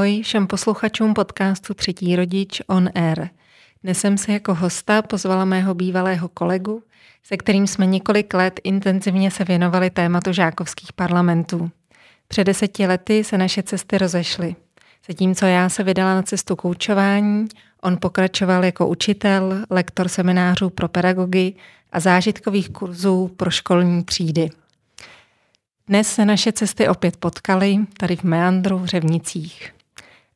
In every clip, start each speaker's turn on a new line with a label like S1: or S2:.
S1: Ahoj všem posluchačům podcastu Třetí rodič on air. Dnes jsem se jako hosta pozvala mého bývalého kolegu, se kterým jsme několik let intenzivně se věnovali tématu žákovských parlamentů. Před deseti lety se naše cesty rozešly. Zatímco já se vydala na cestu koučování, on pokračoval jako učitel, lektor seminářů pro pedagogy a zážitkových kurzů pro školní třídy. Dnes se naše cesty opět potkaly tady v Meandru v Řevnicích.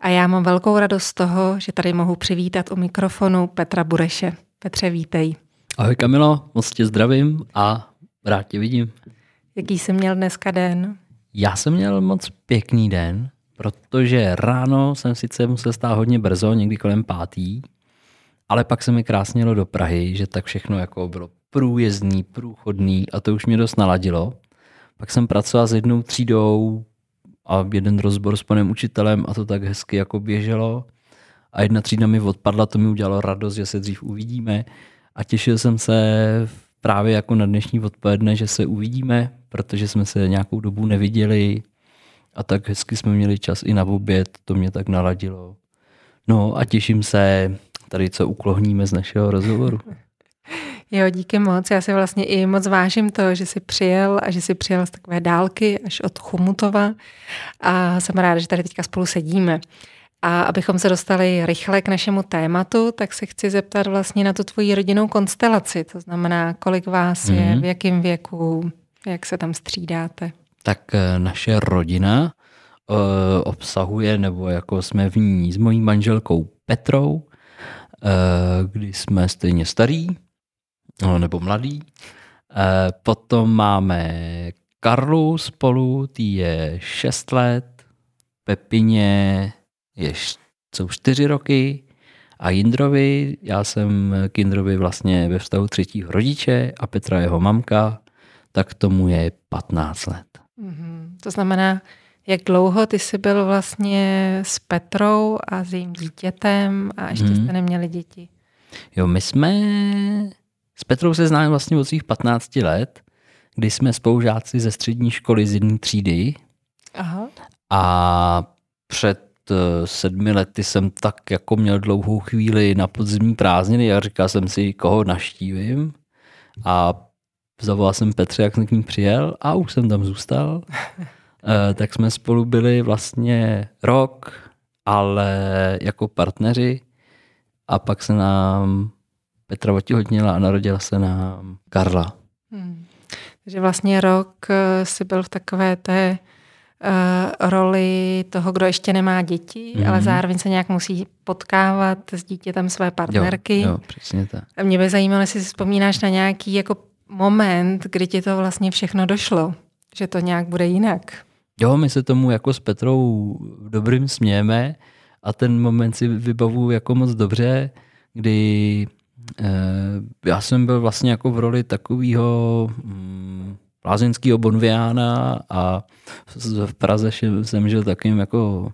S1: A já mám velkou radost z toho, že tady mohu přivítat u mikrofonu Petra Bureše. Petře, vítej.
S2: Ahoj Kamilo, moc tě zdravím a rád tě vidím.
S1: Jaký jsi měl dneska den?
S2: Já jsem měl moc pěkný den, protože ráno jsem sice musel stát hodně brzo, někdy kolem pátý, ale pak se mi krásně jelo do Prahy, že tak všechno jako bylo průjezdný, průchodný a to už mě dost naladilo. Pak jsem pracoval s jednou třídou a jeden rozbor s panem učitelem a to tak hezky jako běželo. A jedna třída mi odpadla, to mi udělalo radost, že se dřív uvidíme. A těšil jsem se právě jako na dnešní odpoledne, že se uvidíme, protože jsme se nějakou dobu neviděli a tak hezky jsme měli čas i na oběd, to mě tak naladilo. No a těším se tady, co uklohníme z našeho rozhovoru.
S1: Jo, díky moc. Já si vlastně i moc vážím to, že jsi přijel a že jsi přijel z takové dálky až od Chomutova a jsem ráda, že tady teďka spolu sedíme. A abychom se dostali rychle k našemu tématu, tak se chci zeptat vlastně na tu tvoji rodinnou konstelaci. To znamená, kolik vás mm-hmm. je, mhm. v jakém věku, jak se tam střídáte.
S2: Tak eh, naše rodina uh, obsahuje, nebo jako jsme v ní s mojí manželkou Petrou, uh, kdy jsme stejně starý, no, nebo mladý. Uh, potom máme Karlu spolu, tý je 6 let, Pepině je, jsou 4 roky a Jindrovi, já jsem k Jindrovi vlastně ve vztahu třetího rodiče a Petra jeho mamka, tak tomu je 15 let.
S1: Mm-hmm. To znamená, jak dlouho ty jsi byl vlastně s Petrou a s jejím dítětem a ještě mm. jste neměli děti?
S2: Jo, my jsme s Petrou se známe vlastně od svých 15 let, kdy jsme spolužáci ze střední školy z jedné třídy. Aha. A před eh, sedmi lety jsem tak jako měl dlouhou chvíli na podzimní prázdniny a říkal jsem si, koho naštívím. A zavolal jsem Petře, jak jsem k ní přijel a už jsem tam zůstal. e, tak jsme spolu byli vlastně rok, ale jako partneři a pak se nám Petra otěhotněla a narodila se nám Karla. Hmm.
S1: Takže vlastně rok eh, si byl v takové té uh, roli toho, kdo ještě nemá děti, mm-hmm. ale zároveň se nějak musí potkávat s dítětem své partnerky.
S2: Jo, jo přesně tak.
S1: A mě by zajímalo, jestli si vzpomínáš na nějaký jako moment, kdy ti to vlastně všechno došlo, že to nějak bude jinak.
S2: Jo, my se tomu jako s Petrou dobrým smějeme a ten moment si vybavu jako moc dobře, kdy já jsem byl vlastně jako v roli takového hm, lázeňského bonviána a v Praze jsem žil takovým jako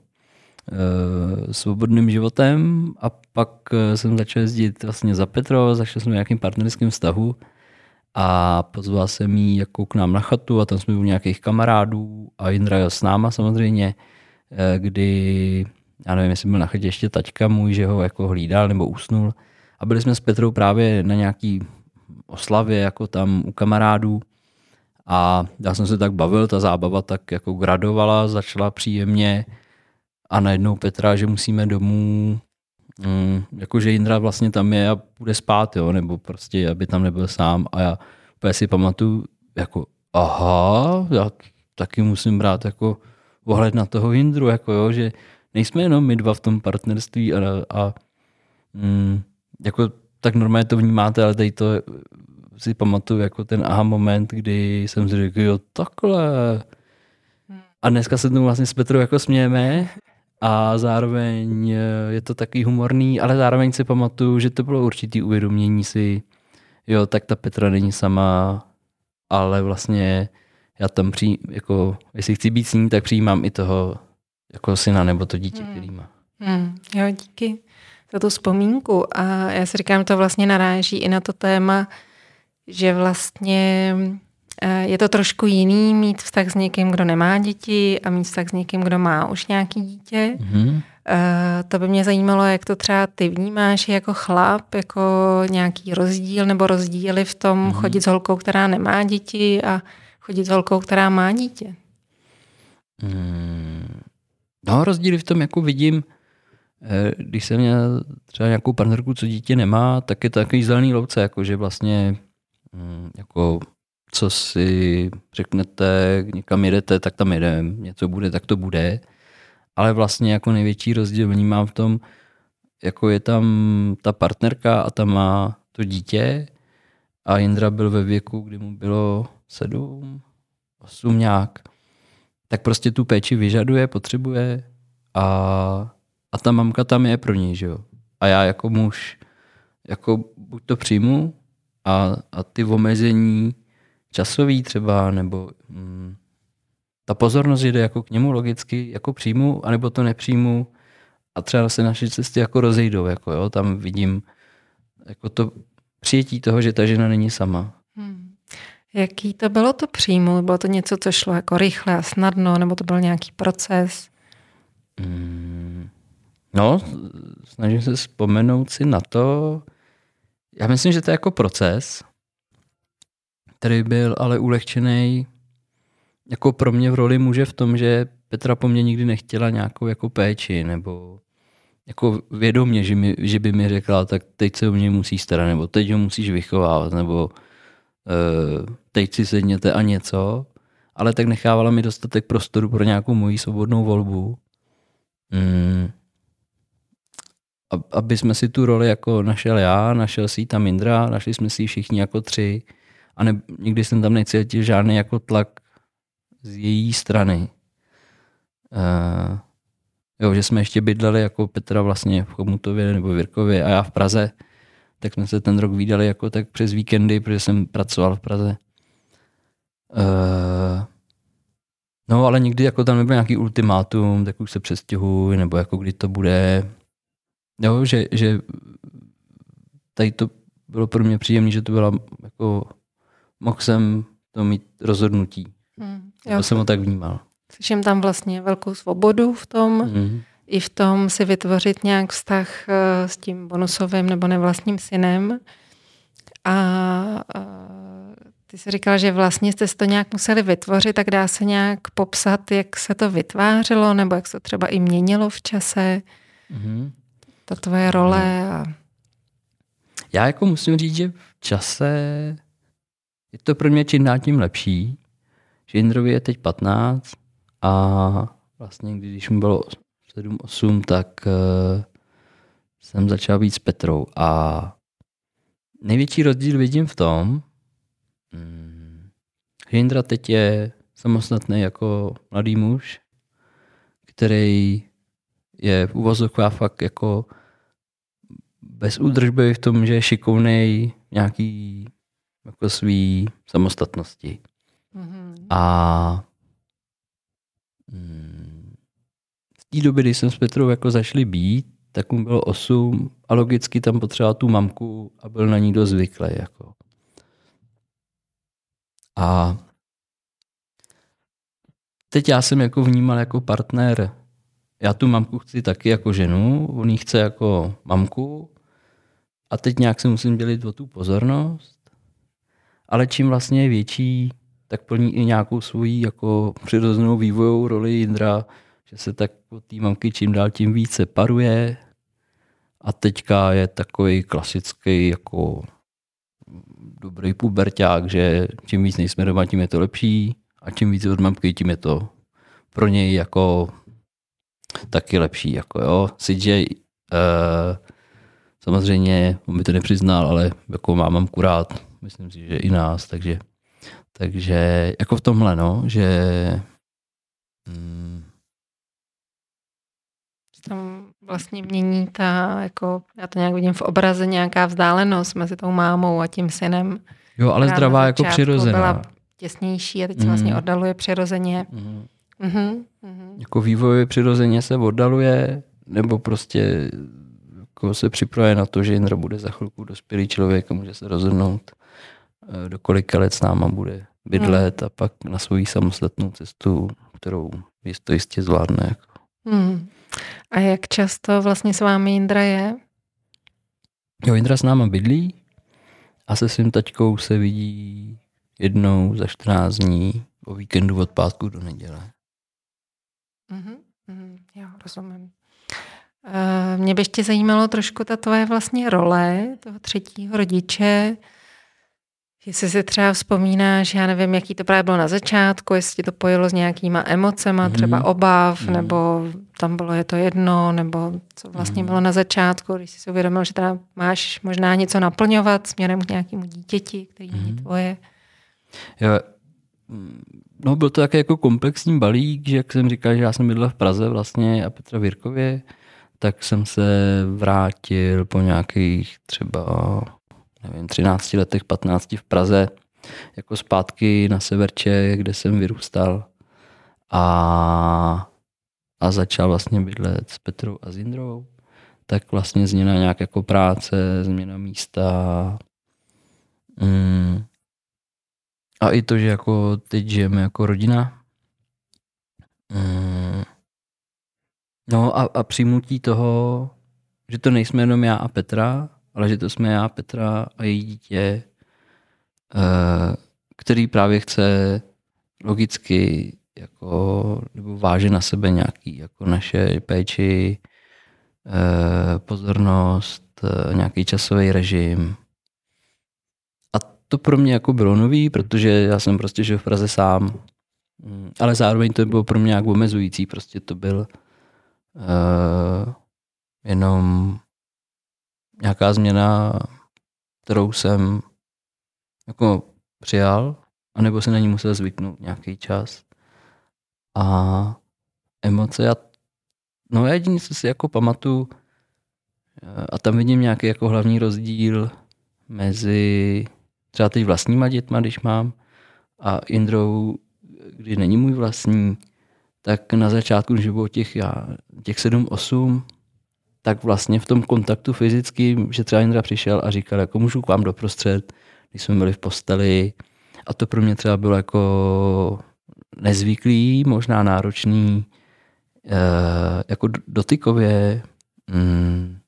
S2: eh, svobodným životem a pak eh, jsem začal jezdit vlastně za Petro, začal jsem nějakým partnerským vztahu a pozval jsem jí jako k nám na chatu a tam jsme u nějakých kamarádů a Jindra jel s náma samozřejmě, eh, kdy, já nevím, jestli byl na chatě ještě taťka můj, že ho jako hlídal nebo usnul a byli jsme s Petrou právě na nějaký oslavě jako tam u kamarádů. A já jsem se tak bavil, ta zábava tak jako gradovala, začala příjemně. A najednou Petra, že musíme domů, mm, jakože Jindra vlastně tam je a bude spát, jo, nebo prostě, aby tam nebyl sám. A já úplně si pamatuju, jako aha, já taky musím brát jako ohled na toho Jindru, jako jo, že nejsme jenom my dva v tom partnerství a, a mm, jako tak normálně to vnímáte, ale tady to si pamatuju jako ten aha moment, kdy jsem si řekl, jo, takhle. A dneska se tomu vlastně s Petrou jako smějeme a zároveň je to taky humorný, ale zároveň si pamatuju, že to bylo určitý uvědomění si, jo, tak ta Petra není sama, ale vlastně já tam přijím, jako, jestli chci být s ní, tak přijímám i toho jako syna nebo to dítě, hmm. který má.
S1: Hmm. Jo, díky za tu vzpomínku. A já si říkám, to vlastně naráží i na to téma, že vlastně Eh, je to trošku jiný mít vztah s někým, kdo nemá děti a mít vztah s někým, kdo má už nějaký dítě. Mm-hmm. To by mě zajímalo, jak to třeba ty vnímáš jako chlap, jako nějaký rozdíl nebo rozdíly v tom mm-hmm. chodit s holkou, která nemá děti a chodit s holkou, která má dítě.
S2: Mm. No, rozdíly v tom, jako vidím, když jsem měl třeba nějakou partnerku, co dítě nemá, tak je to takový zelený louce, jako že vlastně mm, jako co si řeknete, někam jedete, tak tam jedem, něco bude, tak to bude. Ale vlastně jako největší rozdíl vnímám v tom, jako je tam ta partnerka a ta má to dítě a Jindra byl ve věku, kdy mu bylo sedm, osm nějak, tak prostě tu péči vyžaduje, potřebuje a, a ta mamka tam je pro něj, že jo. A já jako muž jako buď to přijmu a, a ty omezení časový třeba, nebo mm, ta pozornost jde jako k němu logicky, jako přijmu, anebo to nepřijmu a třeba se naše cesty jako rozejdou, jako jo, tam vidím jako to přijetí toho, že ta žena není sama. Hmm.
S1: Jaký to bylo to přijmu? Bylo to něco, co šlo jako rychle a snadno, nebo to byl nějaký proces? Hmm.
S2: No, snažím se vzpomenout si na to. Já myslím, že to je jako proces, který byl ale ulehčený jako pro mě v roli muže v tom, že Petra po mně nikdy nechtěla nějakou jako péči, nebo jako vědomě, že, mi, že by mi řekla, tak teď se o mě musí starat, nebo teď ho musíš vychovávat, nebo uh, teď si sedněte a něco, ale tak nechávala mi dostatek prostoru pro nějakou moji svobodnou volbu. Mm. Aby jsme si tu roli jako našel já, našel si tam Indra, našli jsme si všichni jako tři a ne, nikdy jsem tam necítil žádný jako tlak z její strany. Uh, jo, že jsme ještě bydleli jako Petra vlastně v Chomutově nebo Virkově a já v Praze, tak jsme se ten rok vydali jako tak přes víkendy, protože jsem pracoval v Praze. Uh, no ale nikdy jako tam nebyl nějaký ultimátum, tak už se přestěhuj, nebo jako kdy to bude. Jo, že, že tady to bylo pro mě příjemné, že to byla jako mohl jsem to mít rozhodnutí. Hmm, to jsem ho tak vnímal.
S1: Slyším tam vlastně velkou svobodu v tom, hmm. i v tom si vytvořit nějak vztah eh, s tím bonusovým nebo nevlastním synem. A, a ty jsi říkal, že vlastně jste to nějak museli vytvořit, tak dá se nějak popsat, jak se to vytvářelo, nebo jak se to třeba i měnilo v čase, hmm. Ta tvoje role. A...
S2: Já jako musím říct, že v čase je to pro mě čím dál tím lepší, že Jindrovi je teď 15 a vlastně když mu bylo 7-8, tak uh, jsem začal být s Petrou a největší rozdíl vidím v tom, mm, že Jindra teď je samostatný jako mladý muž, který je v uvozovkách fakt jako bez údržby v tom, že je šikovný nějaký jako svý samostatnosti. Mm-hmm. A mm, v té době, kdy jsem s Petrou jako zašli být, tak mu bylo 8 a logicky tam potřeboval tu mamku a byl na ní dost zvyklý. Jako. A teď já jsem jako vnímal jako partner, já tu mamku chci taky jako ženu, on ji chce jako mamku a teď nějak se musím dělit o tu pozornost ale čím vlastně je větší, tak plní i nějakou svoji jako přirozenou vývojovou roli Jindra, že se tak od té mamky čím dál tím víc separuje a teďka je takový klasický jako dobrý puberták, že čím víc nejsme doma, tím je to lepší a čím víc od mamky, tím je to pro něj jako taky lepší. Jako jo. CJ uh, samozřejmě, on by to nepřiznal, ale jako mám mamku rád, myslím si, že i nás, takže, takže jako v tomhle, no, že
S1: hmm. tam vlastně mění ta, jako, já to nějak vidím v obraze, nějaká vzdálenost mezi tou mámou a tím synem.
S2: Jo, ale zdravá jako přirozená. Byla
S1: těsnější a teď se vlastně mhm. oddaluje přirozeně. Mm. Mm-hmm.
S2: Jako vývoj přirozeně se oddaluje, nebo prostě jako se připravuje na to, že Jindra bude za chvilku dospělý člověk a může se rozhodnout, Eh, do kolika let s náma bude bydlet hmm. a pak na svoji samostatnou cestu, kterou jistě jistě zvládne. Jako.
S1: Hmm. A jak často vlastně s vámi Indra je?
S2: Jo, Indra s náma bydlí a se svým taťkou se vidí jednou za 14 dní o víkendu od pátku do neděle.
S1: Mm-hmm. Jo, rozumím. Eh, mě by ještě zajímalo trošku ta tvoje vlastně role toho třetího rodiče. Jestli si třeba vzpomínáš, já nevím, jaký to právě bylo na začátku, jestli to pojilo s nějakýma emocema, mm. třeba obav, mm. nebo tam bylo je to jedno, nebo co vlastně mm. bylo na začátku, když jsi si uvědomil, že teda máš možná něco naplňovat směrem k nějakému dítěti, který mm. není tvoje.
S2: Jo, no byl to také jako komplexní balík, že jak jsem říkal, že já jsem bydlel v Praze vlastně a Petra Virkově, tak jsem se vrátil po nějakých třeba nevím, 13 letech, 15 v Praze, jako zpátky na severče, kde jsem vyrůstal. A, a začal vlastně bydlet s Petrou a Zindrou, tak vlastně změna nějak jako práce, změna místa mm, a i to, že jako teď žijeme jako rodina. Mm, no a, a přijmutí toho, že to nejsme jenom já a Petra, ale že to jsme já, Petra a její dítě, eh, který právě chce logicky jako, nebo váže na sebe nějaký jako naše péči, eh, pozornost, eh, nějaký časový režim. A to pro mě jako bylo nový, protože já jsem prostě žil v Praze sám, mm, ale zároveň to bylo pro mě nějak omezující, prostě to byl uh, jenom nějaká změna, kterou jsem jako přijal, anebo se na ní musel zvyknout nějaký čas. A emoce, já, no jediný, co si jako pamatuju, a tam vidím nějaký jako hlavní rozdíl mezi třeba teď vlastníma dětma, když mám, a Indrou, když není můj vlastní, tak na začátku, když bylo těch, já, těch 7-8, tak vlastně v tom kontaktu fyzickým, že třeba Indra přišel a říkal, jako můžu k vám doprostřed, když jsme byli v posteli. A to pro mě třeba bylo jako nezvyklý, možná náročný, eh, jako dotykově, mm,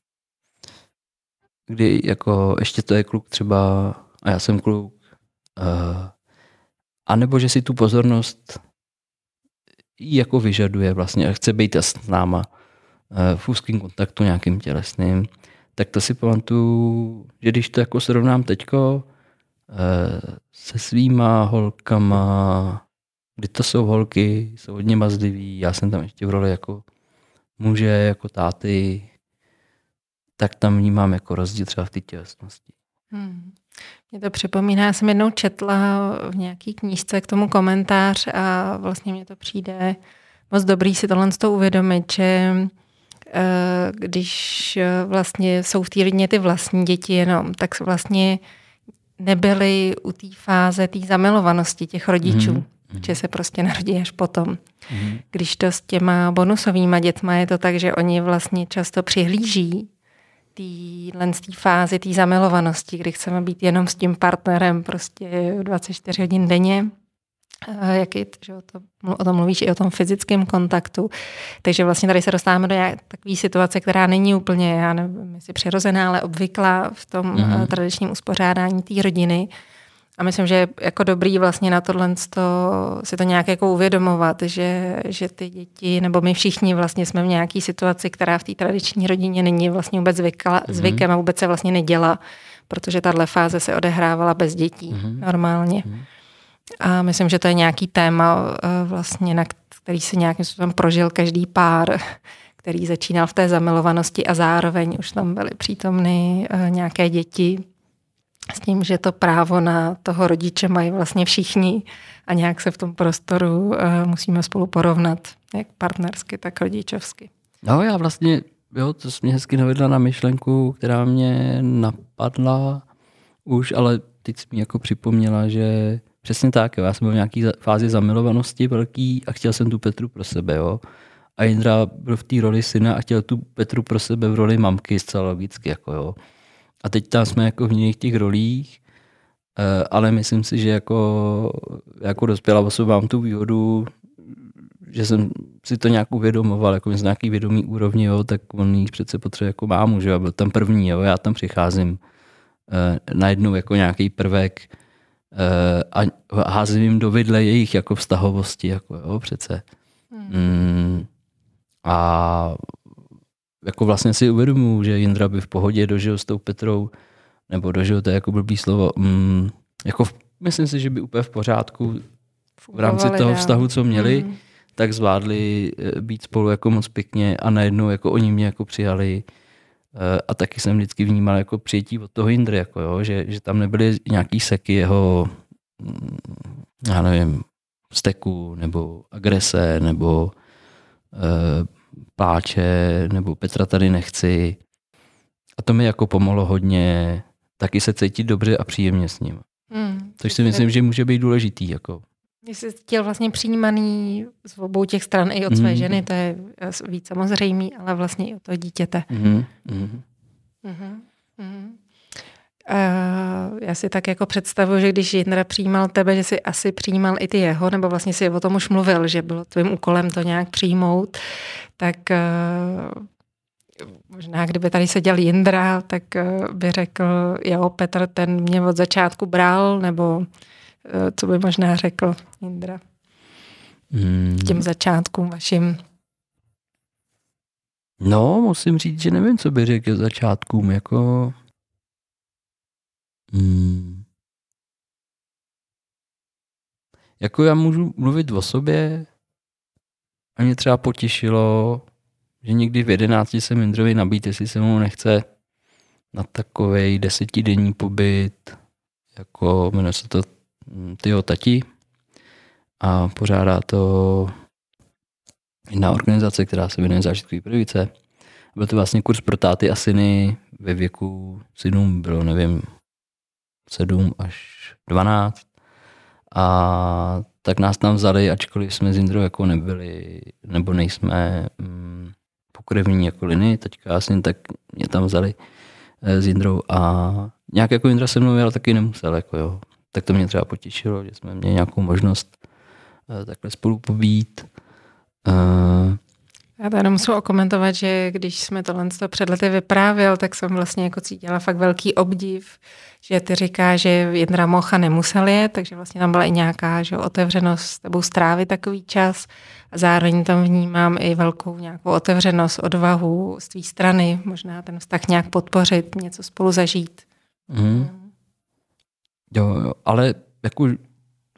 S2: kdy jako ještě to je kluk třeba a já jsem kluk. Eh, a nebo že si tu pozornost jako vyžaduje vlastně a chce být s náma. Eh, v úzkém kontaktu nějakým tělesným, tak to si pamatuju, že když to jako srovnám teďko eh, se svýma holkama, kdy to jsou holky, jsou hodně mazlivý, já jsem tam ještě v roli jako muže, jako táty, tak tam vnímám jako rozdíl třeba v té tělesnosti. Hmm.
S1: Mě to připomíná, já jsem jednou četla v nějaký knížce k tomu komentář a vlastně mě to přijde moc dobrý si tohle uvědomit, že Eh, když eh, vlastně jsou v té rodině ty vlastní děti jenom, tak vlastně nebyly u té fáze té zamilovanosti těch rodičů, mm. že se prostě narodí až potom. Mm. Když to s těma bonusovými dětma je to tak, že oni vlastně často přihlíží téhle fázi té zamilovanosti, kdy chceme být jenom s tím partnerem prostě 24 hodin denně Eh, jaký, že o, to, o tom mluvíš i o tom fyzickém kontaktu. Takže vlastně tady se dostáváme do takové situace, která není úplně, já nevím, jestli přirozená, ale obvyklá v tom mm-hmm. tradičním uspořádání té rodiny. A myslím, že je jako dobrý vlastně na tohle si to nějak jako uvědomovat, že, že ty děti, nebo my všichni vlastně jsme v nějaké situaci, která v té tradiční rodině není vlastně vůbec zvykla, mm-hmm. zvykem a vůbec se vlastně neděla, protože tahle fáze se odehrávala bez dětí mm-hmm. normálně. Mm-hmm. A myslím, že to je nějaký téma, eh, vlastně, na který si nějakým způsobem prožil každý pár, který začínal v té zamilovanosti a zároveň už tam byly přítomny eh, nějaké děti s tím, že to právo na toho rodiče mají vlastně všichni a nějak se v tom prostoru eh, musíme spolu porovnat, jak partnersky, tak rodičovsky.
S2: No já vlastně, jo, to jsi mě hezky navedla na myšlenku, která mě napadla už, ale teď jsi mi jako připomněla, že Přesně tak, jo. já jsem byl v nějaký fázi zamilovanosti velký a chtěl jsem tu Petru pro sebe. Jo. A Jindra byl v té roli syna a chtěl tu Petru pro sebe v roli mamky zcela logicky. Jako, jo. A teď tam jsme jako v jiných těch rolích Eh, ale myslím si, že jako, jako dospělá osoba mám tu výhodu, že jsem si to nějak uvědomoval, jako z nějaký vědomý úrovni, jo, tak on jí přece potřebuje jako mámu, že jo, byl tam první, jo, já tam přicházím uh, najednou jako nějaký prvek uh, a házím jim do vidle jejich jako vztahovosti, jako jo, přece. Hmm. Mm, a jako vlastně si uvědomuji, že Jindra by v pohodě dožil s tou Petrou, nebo dožil, to je jako blbý slovo, mm, jako v, myslím si, že by úplně v pořádku v rámci toho vztahu, co měli, mm. tak zvládli eh, být spolu jako moc pěkně a najednou jako oni mě jako přijali eh, a taky jsem vždycky vnímal jako přijetí od toho Jindry, jako jo, že, že tam nebyly nějaký seky jeho, mm, já nevím, steku nebo agrese nebo uh, pláče nebo Petra tady nechci. A to mi jako pomohlo hodně taky se cítit dobře a příjemně s ním. Hmm, Což si myslím, že může být důležitý. Jako.
S1: Jsi chtěl vlastně přijímaný z obou těch stran i od své mm. ženy, to je víc samozřejmý, ale vlastně i od toho dítěte. Mm. Mm. Mm. Mm. Uh, já si tak jako představuji, že když Jindra přijímal tebe, že si asi přijímal i ty jeho, nebo vlastně si o tom už mluvil, že bylo tvým úkolem to nějak přijmout, tak uh, možná kdyby tady seděl Jindra, tak eh, by řekl, jo, Petr ten mě od začátku bral, nebo eh, co by možná řekl Jindra hmm. těm začátkům vašim?
S2: No, musím říct, že nevím, co by řekl začátkům, jako... Hmm. Jako já můžu mluvit o sobě a mě třeba potěšilo, že někdy v jedenácti se Mindrovi nabít, jestli se mu nechce na takový desetidenní pobyt, jako jmenuje se to hm, tyho tati a pořádá to jedna organizace, která se jmenuje Zážitkový prvice. Byl to vlastně kurz pro táty a syny ve věku synům bylo, nevím, 7 až 12. A tak nás tam vzali, ačkoliv jsme z Indrou jako nebyli, nebo nejsme mm, pokrevní jako linii, teďka vlastně tak mě tam vzali eh, s Jindrou a nějak jako Jindra se mnou ale taky nemusel, jako jo. Tak to mě třeba potěšilo, že jsme měli nějakou možnost eh, takhle spolu pobít.
S1: Já tady musím okomentovat, že když jsme tohle před lety vyprávěl, tak jsem vlastně jako cítila fakt velký obdiv, že ty říká, že Jindra Mocha nemusel je, takže vlastně tam byla i nějaká že, otevřenost s tebou strávit takový čas a zároveň tam vnímám i velkou nějakou otevřenost, odvahu z tvý strany, možná ten vztah nějak podpořit, něco spolu zažít. Mm.
S2: Jo, jo, ale jako,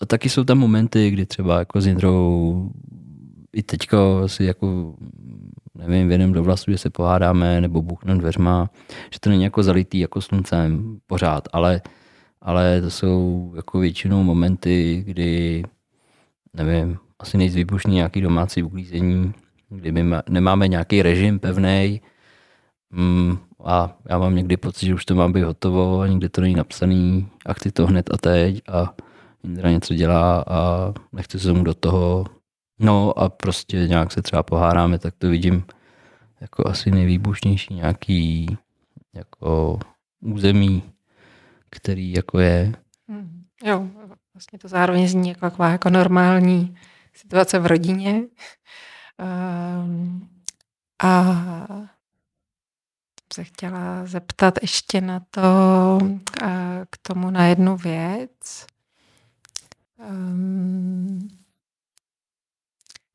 S2: taky jsou tam momenty, kdy třeba jako s Jindrou i teďka si jako nevím, vědem do vlasu, že se pohádáme nebo buchneme dveřma, že to není jako zalitý jako sluncem pořád, ale, ale to jsou jako většinou momenty, kdy nevím, asi nejvíc vybušný nějaký domácí uklízení, kdy my nemáme nějaký režim pevný mm, a já mám někdy pocit, že už to má být hotovo a nikdy to není napsaný a chci to hned a teď a Indra něco dělá a nechci se mu do toho No a prostě nějak se třeba poháráme, tak to vidím jako asi nejvýbušnější nějaký jako území, který jako je.
S1: Mm, jo, vlastně to zároveň zní jako taková jako normální situace v rodině. Um, a se chtěla zeptat ještě na to, k tomu na jednu věc. Um,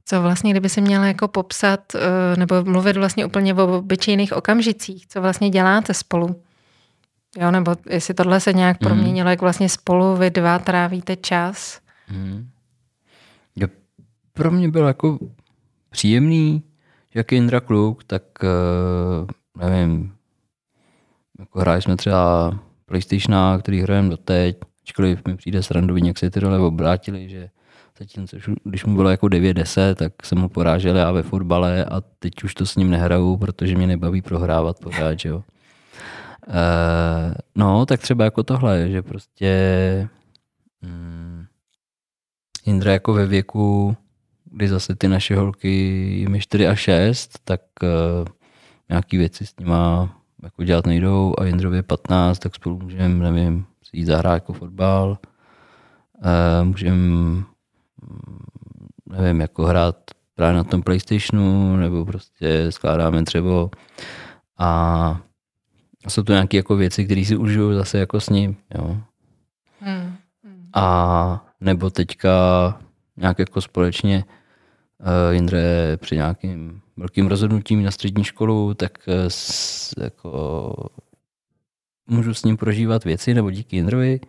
S1: co vlastně, kdyby si měla jako popsat, eh, nebo mluvit vlastně úplně o obyčejných okamžicích, co vlastně děláte spolu? Jo, nebo jestli tohle se nějak mm. proměnilo, jak vlastně spolu vy dva trávíte čas? Mm.
S2: Jo, pro mě byl jako příjemný, jak Indra kluk, tak uh, nevím, jako hráli jsme třeba PlayStation, který hrajeme doteď, ačkoliv mi přijde srandový, jak se ty role obrátili, že Zatímco když mu bylo jako 9-10, tak jsem ho porážel já ve fotbale a teď už to s ním nehraju, protože mě nebaví prohrávat pořád, jo. E, no, tak třeba jako tohle, že prostě hmm, Indra jako ve věku, kdy zase ty naše holky mi 4 a 6, tak uh, nějaký věci s nima jako dělat nejdou a Jindrově 15, tak spolu můžeme, nevím, jít zahrát jako fotbal, uh, můžeme, nevím, jako hrát právě na tom Playstationu, nebo prostě skládáme třeba a jsou to nějaké jako věci, které si užiju zase jako s ním, jo. Hmm. Hmm. A nebo teďka nějak jako společně uh, Jindře při nějakým velkým rozhodnutím na střední školu, tak uh, s, jako můžu s ním prožívat věci, nebo díky Jindrovi,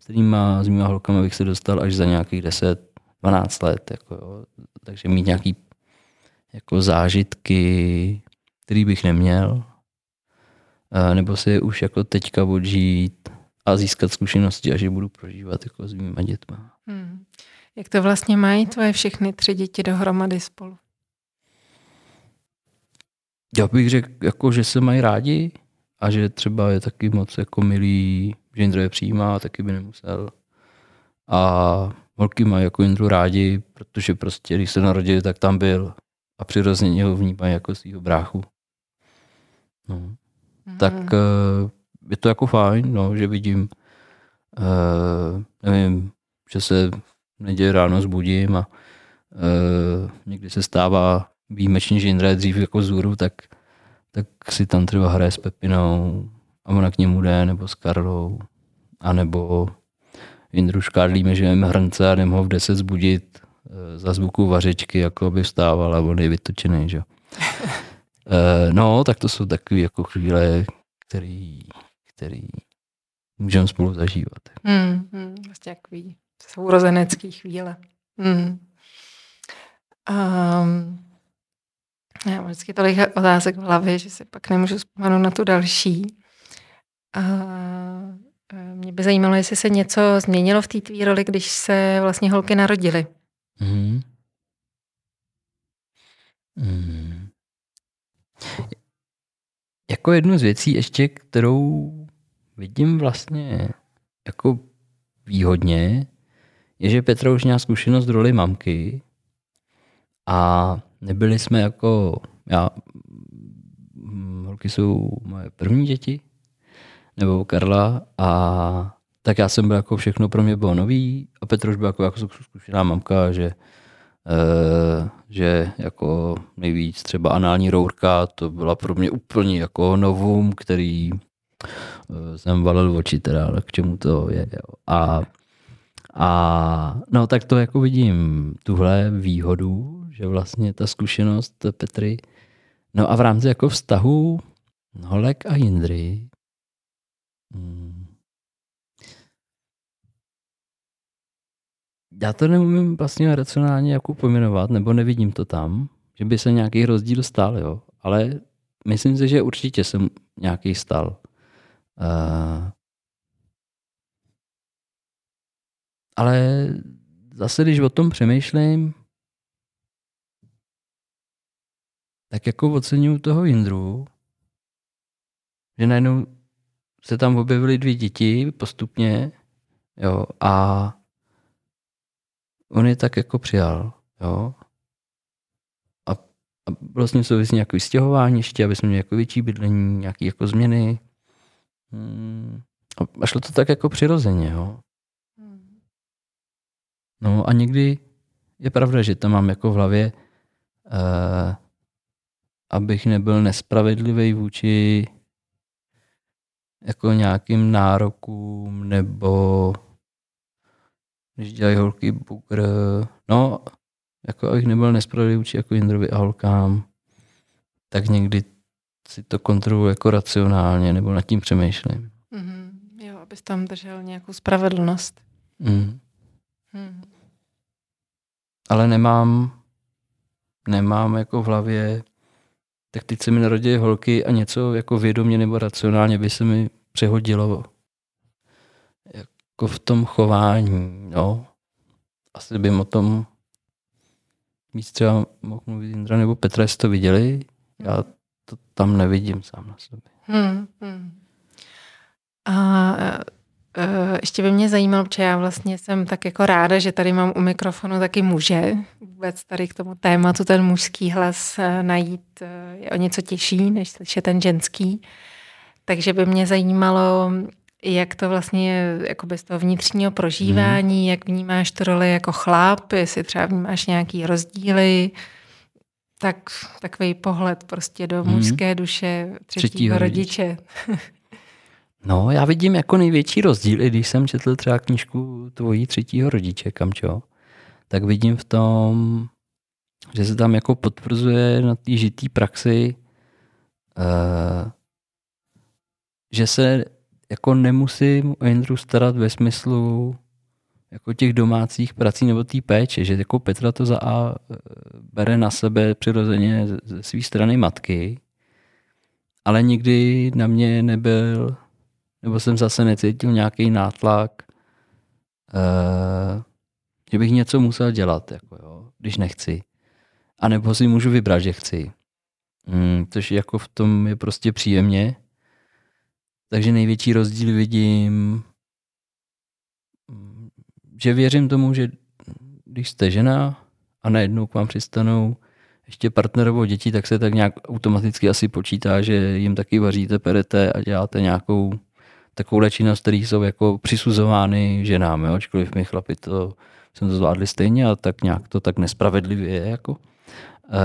S2: s kterýma, s mýma holkama bych se dostal až za nějakých 10, 12 let. Jako, jo. Takže mít nějaký jako zážitky, který bych neměl, nebo si už jako teďka odžít a získat zkušenosti, až je budu prožívat jako s mýma dětma. Hmm.
S1: Jak to vlastně mají tvoje všechny tři děti dohromady spolu?
S2: Já bych řekl, jako, že se mají rádi a že třeba je taky moc jako milý, že Jindro je přijímá, taky by nemusel. A holky mají jako Jindru rádi, protože prostě, když se narodili, tak tam byl a přirozeně ho vnímají jako svého bráchu. No. Mm. Tak uh, je to jako fajn, no, že vidím, uh, nevím, že se neděli ráno zbudím a uh, někdy se stává výjimečně, že Jindra je dřív jako zůru, tak, tak si tam třeba hraje s Pepinou a ona k němu jde, nebo s Karlou, anebo Jindru škádlíme, že máme hrnce a ho v 10 zbudit uh, za zvuku vařečky, jako by vstával a on je vytočený, že uh, no, tak to jsou takové jako chvíle, který, který můžeme spolu zažívat.
S1: Hmm, hmm, vlastně takový sourozenecký chvíle. Hmm. Um, já mám vždycky tolik otázek v hlavě, že si pak nemůžu vzpomenout na tu další. A mě by zajímalo, jestli se něco změnilo v té tvý roli, když se vlastně holky narodily. Hmm.
S2: Hmm. Jako jednu z věcí ještě, kterou vidím vlastně jako výhodně, je, že Petra už měla zkušenost roli mamky a nebyli jsme jako, já, hm, holky jsou moje první děti, nebo Karla a tak já jsem byl jako všechno pro mě bylo nový a Petr už byl jako, jako zkušená mamka, že, e, že jako nejvíc třeba anální rourka, to byla pro mě úplně jako novum, který e, jsem valil oči teda, ale k čemu to je. Jo. A a no tak to jako vidím tuhle výhodu, že vlastně ta zkušenost Petry. No a v rámci jako vztahu Holek a Jindry hmm, já to neumím vlastně racionálně jako pojmenovat, nebo nevidím to tam, že by se nějaký rozdíl stal, jo. Ale myslím si, že určitě jsem nějaký stal. Uh, Ale zase, když o tom přemýšlím, tak jako oceňuju toho Jindru, že najednou se tam objevily dvě děti postupně, jo, a on je tak jako přijal, jo. A, a vlastně souvisí nějaké vystěhování ještě, aby jsme měli jako větší bydlení, nějaké jako změny. Hmm. A šlo to tak jako přirozeně, jo. No a někdy je pravda, že to mám jako v hlavě, uh, abych nebyl nespravedlivý vůči jako nějakým nárokům nebo když dělají holky bugr, no, jako abych nebyl nespravedlivý vůči jako Jindrovi a holkám, tak někdy si to kontroluji jako racionálně nebo nad tím přemýšlím.
S1: Mm-hmm. Jo, abys tam držel nějakou spravedlnost. Mm.
S2: Hmm. Ale nemám, nemám jako v hlavě, tak teď se mi narodí holky a něco jako vědomě nebo racionálně by se mi přehodilo jako v tom chování, no. Asi bym o tom víc třeba mohl mluvit Indra nebo Petra, jestli to viděli. Já to tam nevidím sám na sobě. Hmm, hmm.
S1: A ještě by mě zajímalo, protože já vlastně jsem tak jako ráda, že tady mám u mikrofonu taky muže. Vůbec tady k tomu tématu ten mužský hlas eh, najít eh, je o něco těžší, než slyšet ten ženský. Takže by mě zajímalo, jak to vlastně je jako bez toho vnitřního prožívání, hmm. jak vnímáš tu roli jako chlap, jestli třeba vnímáš nějaký rozdíly, tak takový pohled prostě do hmm. mužské duše třetího, třetího rodiče.
S2: no, já vidím jako největší rozdíl, i když jsem četl třeba knížku tvojí třetího rodiče, Kamčo, tak vidím v tom, že se tam jako potvrzuje na té žitý praxi, uh, že se jako nemusím o Jindru starat ve smyslu jako těch domácích prací nebo té péče, že jako Petra to za A eh, bere na sebe přirozeně ze své strany matky, ale nikdy na mě nebyl, nebo jsem zase necítil nějaký nátlak, uh, že bych něco musel dělat, jako jo, když nechci. A nebo si můžu vybrat, že chci. Mm, což jako v tom je prostě příjemně. Takže největší rozdíl vidím, že věřím tomu, že když jste žena a najednou k vám přistanou ještě partnerovo děti, tak se tak nějak automaticky asi počítá, že jim taky vaříte, perete a děláte nějakou takovou činnost, které jsou jako přisuzovány ženám, jo? ačkoliv my chlapi to jsem to zvládli stejně a tak nějak to tak nespravedlivě je. Jako. E,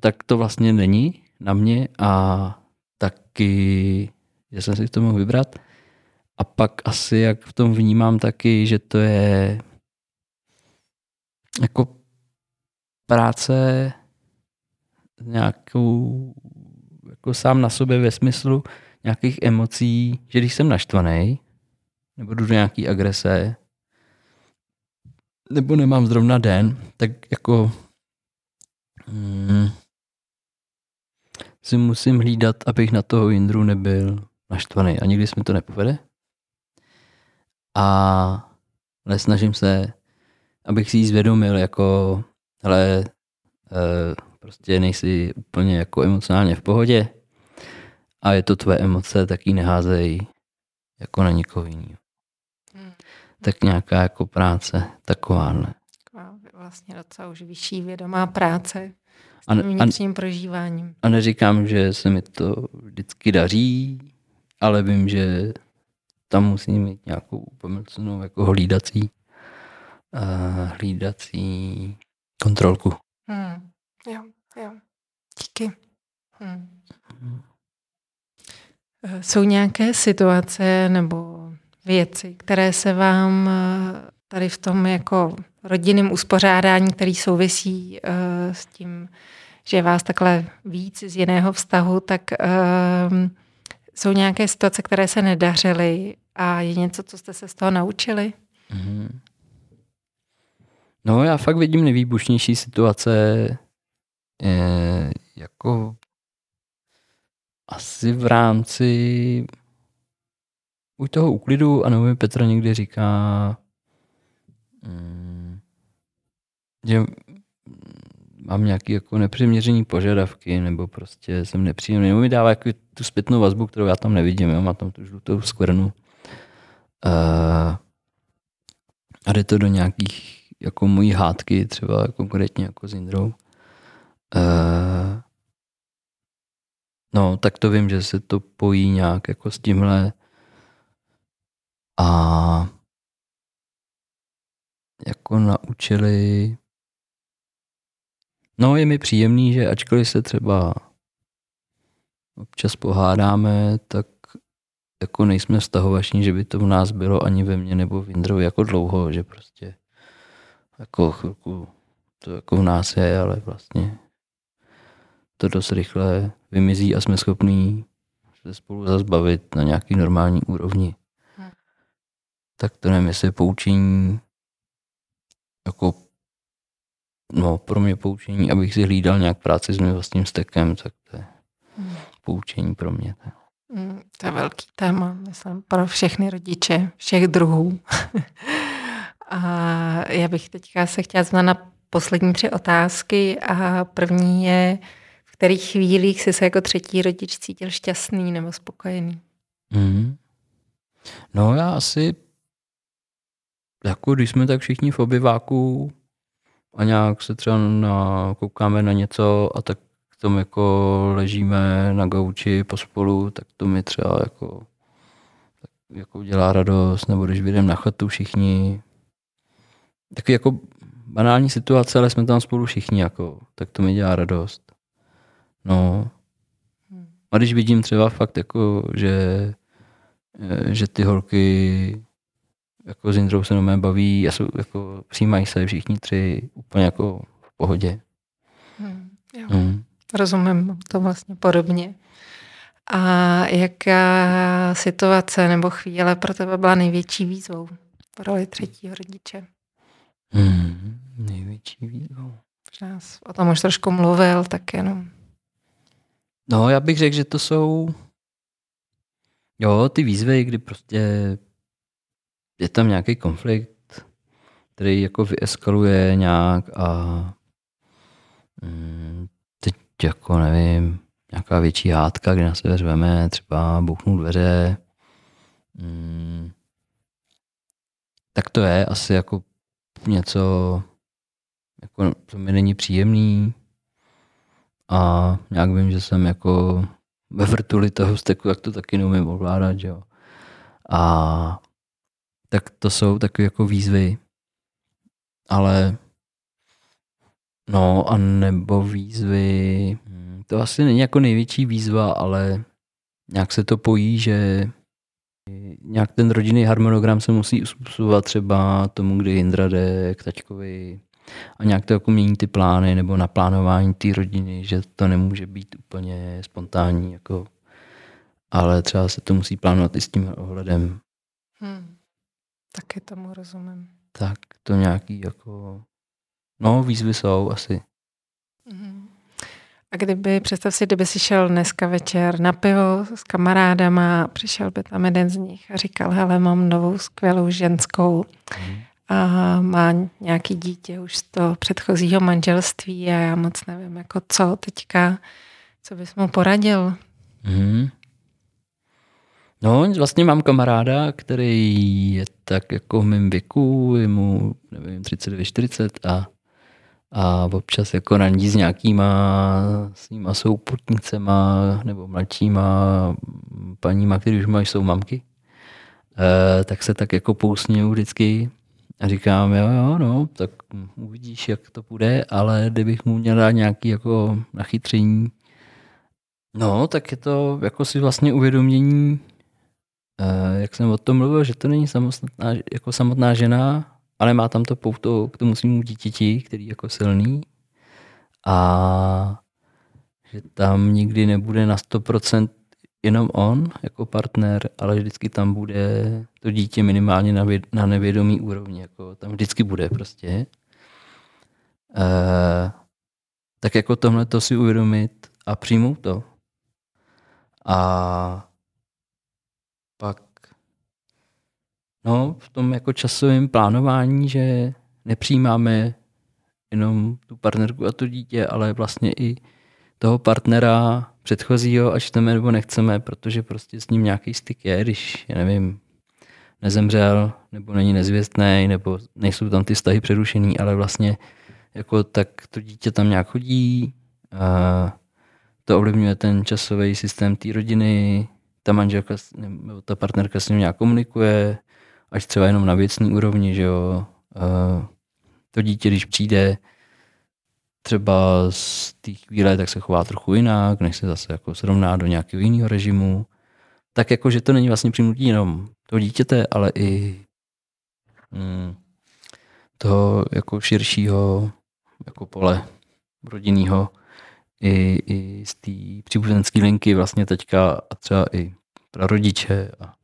S2: tak to vlastně není na mě a taky že jsem si to mohl vybrat. A pak asi, jak v tom vnímám taky, že to je jako práce nějakou jako sám na sobě ve smyslu nějakých emocí, že když jsem naštvaný, nebo jdu do nějaký agrese, nebo nemám zrovna den, tak jako hmm, si musím hlídat, abych na toho Jindru nebyl naštvaný a nikdy se mi to nepovede. A ale snažím se, abych si ji zvědomil, jako, hele, e, prostě nejsi úplně jako emocionálně v pohodě a je to tvoje emoce, tak ji neházej jako na nikoho jiného. Hmm. Tak nějaká jako práce, takováhle.
S1: Taková vlastně docela už vyšší vědomá práce s tím vnitřním a, prožíváním.
S2: A neříkám, že se mi to vždycky daří, ale vím, že tam musím mít nějakou pomyslnou jako hlídací, uh, hlídací kontrolku.
S1: Hmm. Jo, jo. Díky. Hmm. Hmm. Jsou nějaké situace nebo věci, které se vám eh, tady v tom jako rodinném uspořádání, který souvisí uh, s tím, že vás takhle víc z jiného vztahu, tak uh, jsou nějaké situace, které se nedařily a je něco, co jste se z toho naučili? Mm.
S2: No já fakt vidím nejvýbušnější situace jako asi v rámci u toho úklidu, a nebo Petra někdy říká, mm, že mám nějaký jako nepřiměřený požadavky, nebo prostě jsem nepříjemný, nebo mi dává jako tu zpětnou vazbu, kterou já tam nevidím, jo? má tam tu žlutou skvrnu. Uh, a jde to do nějakých jako mojí hádky, třeba konkrétně jako s Indrou. Uh, no, tak to vím, že se to pojí nějak jako s tímhle. A jako naučili No, je mi příjemný, že ačkoliv se třeba občas pohádáme, tak jako nejsme vztahovační, že by to v nás bylo ani ve mně nebo v Indrovi jako dlouho, že prostě jako chvilku to jako v nás je, ale vlastně to dost rychle vymizí a jsme schopní se spolu zazbavit na nějaký normální úrovni. Hmm. Tak to nevím, jestli poučení jako no, pro mě poučení, abych si hlídal nějak práci s mým vlastním stekem, tak to je hmm. poučení pro mě.
S1: Hmm, to je velký téma, myslím, pro všechny rodiče, všech druhů. a já bych teďka se chtěla zeptat na poslední tři otázky a první je, kterých chvílích jsi se jako třetí rodič cítil šťastný nebo spokojený?
S2: Mm. No já asi, jako když jsme tak všichni v obyváku a nějak se třeba na, koukáme na něco a tak tom jako ležíme na gauči pospolu, tak to mi třeba jako, jako dělá radost, nebo když vyjdeme na chatu všichni. Taky jako banální situace, ale jsme tam spolu všichni, jako, tak to mi dělá radost. No. A když vidím třeba fakt, jako, že, že ty holky jako s Jindrou se na baví a jsou, jako, přijímají se všichni tři úplně jako v pohodě.
S1: Hmm, jo. Hmm. Rozumím to vlastně podobně. A jaká situace nebo chvíle pro tebe byla největší výzvou v roli třetího rodiče?
S2: Hmm, největší výzvou.
S1: Možná o tom už trošku mluvil, tak jenom.
S2: No, já bych řekl, že to jsou jo, ty výzvy, kdy prostě je tam nějaký konflikt, který jako vyeskaluje nějak a mm, teď jako nevím, nějaká větší hádka, kdy na sebe řveme, třeba bouchnout dveře. Mm, tak to je asi jako něco, jako, co mi není příjemný a nějak vím, že jsem jako ve vrtuli toho steku, jak to taky neumím ovládat, jo. A tak to jsou takové jako výzvy. Ale no a nebo výzvy, hm, to asi není jako největší výzva, ale nějak se to pojí, že nějak ten rodinný harmonogram se musí uspůsobovat třeba tomu, kdy Indra jde k taťkovi a nějak to jako mění ty plány nebo naplánování té rodiny, že to nemůže být úplně spontánní, jako, ale třeba se to musí plánovat i s tím ohledem. Hmm.
S1: Taky tomu rozumím.
S2: Tak to nějaký jako, no výzvy jsou asi. Hmm.
S1: A kdyby, představ si, kdyby si šel dneska večer na pivo s kamarádama, přišel by tam jeden z nich a říkal, hele, mám novou skvělou ženskou hmm. A má nějaký dítě už z toho předchozího manželství a já moc nevím, jako co teďka, co bys mu poradil? Hmm.
S2: No, vlastně mám kamaráda, který je tak jako v mém věku, je mu, nevím, 39-40 a a občas jako randí s nějakýma svýma souputnicema nebo mladšíma paníma, který už mají, jsou mamky, e, tak se tak jako pousměju vždycky a říkám, jo, jo, no, tak uvidíš, jak to bude, ale kdybych mu měl dát nějaký jako nachytření, no, tak je to jako si vlastně uvědomění, e, jak jsem o tom mluvil, že to není samotná, jako samotná žena, ale má tam to pouto k tomu svým dítěti, který je jako silný. A že tam nikdy nebude na 100% jenom on jako partner, ale vždycky tam bude to dítě minimálně na, věd, na nevědomý úrovni. Jako tam vždycky bude prostě. E, tak jako tohle to si uvědomit a přijmout to. A pak No, v tom jako časovém plánování, že nepřijímáme jenom tu partnerku a to dítě, ale vlastně i toho partnera předchozího, ať chceme nebo nechceme, protože prostě s ním nějaký styk je, když, já nevím, nezemřel, nebo není nezvěstný, nebo nejsou tam ty vztahy přerušený, ale vlastně jako tak to dítě tam nějak chodí, a to ovlivňuje ten časový systém té rodiny, ta manželka nebo ta partnerka s ním nějak komunikuje, až třeba jenom na věcní úrovni, že jo. To dítě, když přijde třeba z té chvíle, tak se chová trochu jinak, než se zase jako srovná do nějakého jiného režimu. Tak jako, že to není vlastně přinutí jenom toho dítěte, ale i mm, toho jako širšího jako pole rodinného i, i z té příbuzenské linky vlastně teďka a třeba i prarodiče a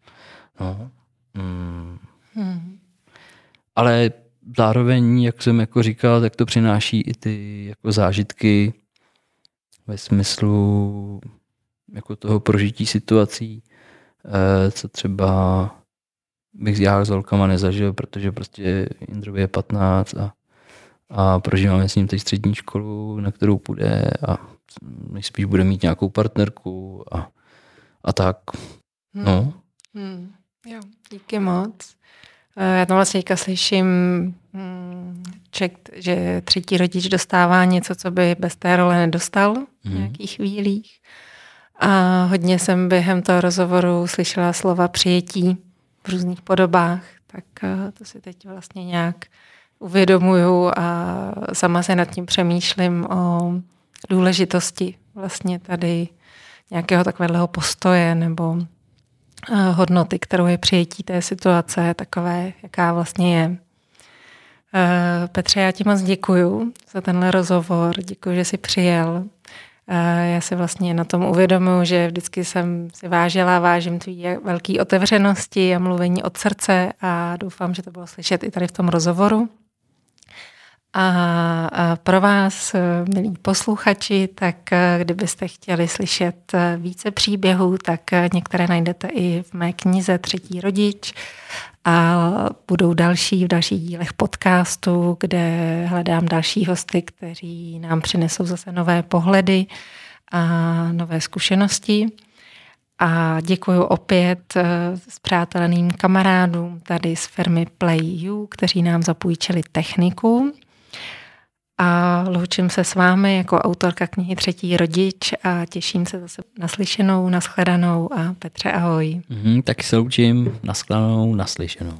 S2: no, Hmm. Hmm. Ale zároveň, jak jsem jako říkal, tak to přináší i ty jako zážitky ve smyslu jako toho prožití situací, eh, co třeba bych já s holkama nezažil, protože prostě Indrovi je 15 a, a prožíváme s ním teď střední školu, na kterou půjde a nejspíš bude mít nějakou partnerku a, a tak. Hmm. No.
S1: Hmm. Jo, díky moc. Eh, já tam vlastně slyším hmm, čekt, že třetí rodič dostává něco, co by bez té role nedostal v mhm. nějakých chvílích. A hodně jsem během toho rozhovoru slyšela slova přijetí v různých podobách, tak eh, to si teď vlastně nějak uvědomuju a sama se nad tím přemýšlím o důležitosti vlastně tady nějakého takového postoje nebo hodnoty, kterou je přijetí té situace, takové, jaká vlastně je. Eh, Petře, já ti moc děkuju za tenhle rozhovor, děkuji, že jsi přijel. Eh, já si vlastně na tom uvědomuji, že vždycky jsem si vážila, vážím tvý velký otevřenosti a mluvení od srdce a doufám, že to bylo slyšet i tady v tom rozhovoru. A pro vás, milí posluchači, tak kdybyste chtěli slyšet více příběhů, tak některé najdete i v mé knize Třetí rodič a budou další v dalších dílech podcastu, kde hledám další hosty, kteří nám přinesou zase nové pohledy a nové zkušenosti. A děkuji opět s přáteleným kamarádům tady z firmy Play You, kteří nám zapůjčili techniku a loučím se s vámi jako autorka knihy Třetí rodič a těším se zase naslyšenou, naschledanou a Petře ahoj.
S2: Mm, taky se loučím, naschledanou, naslyšenou.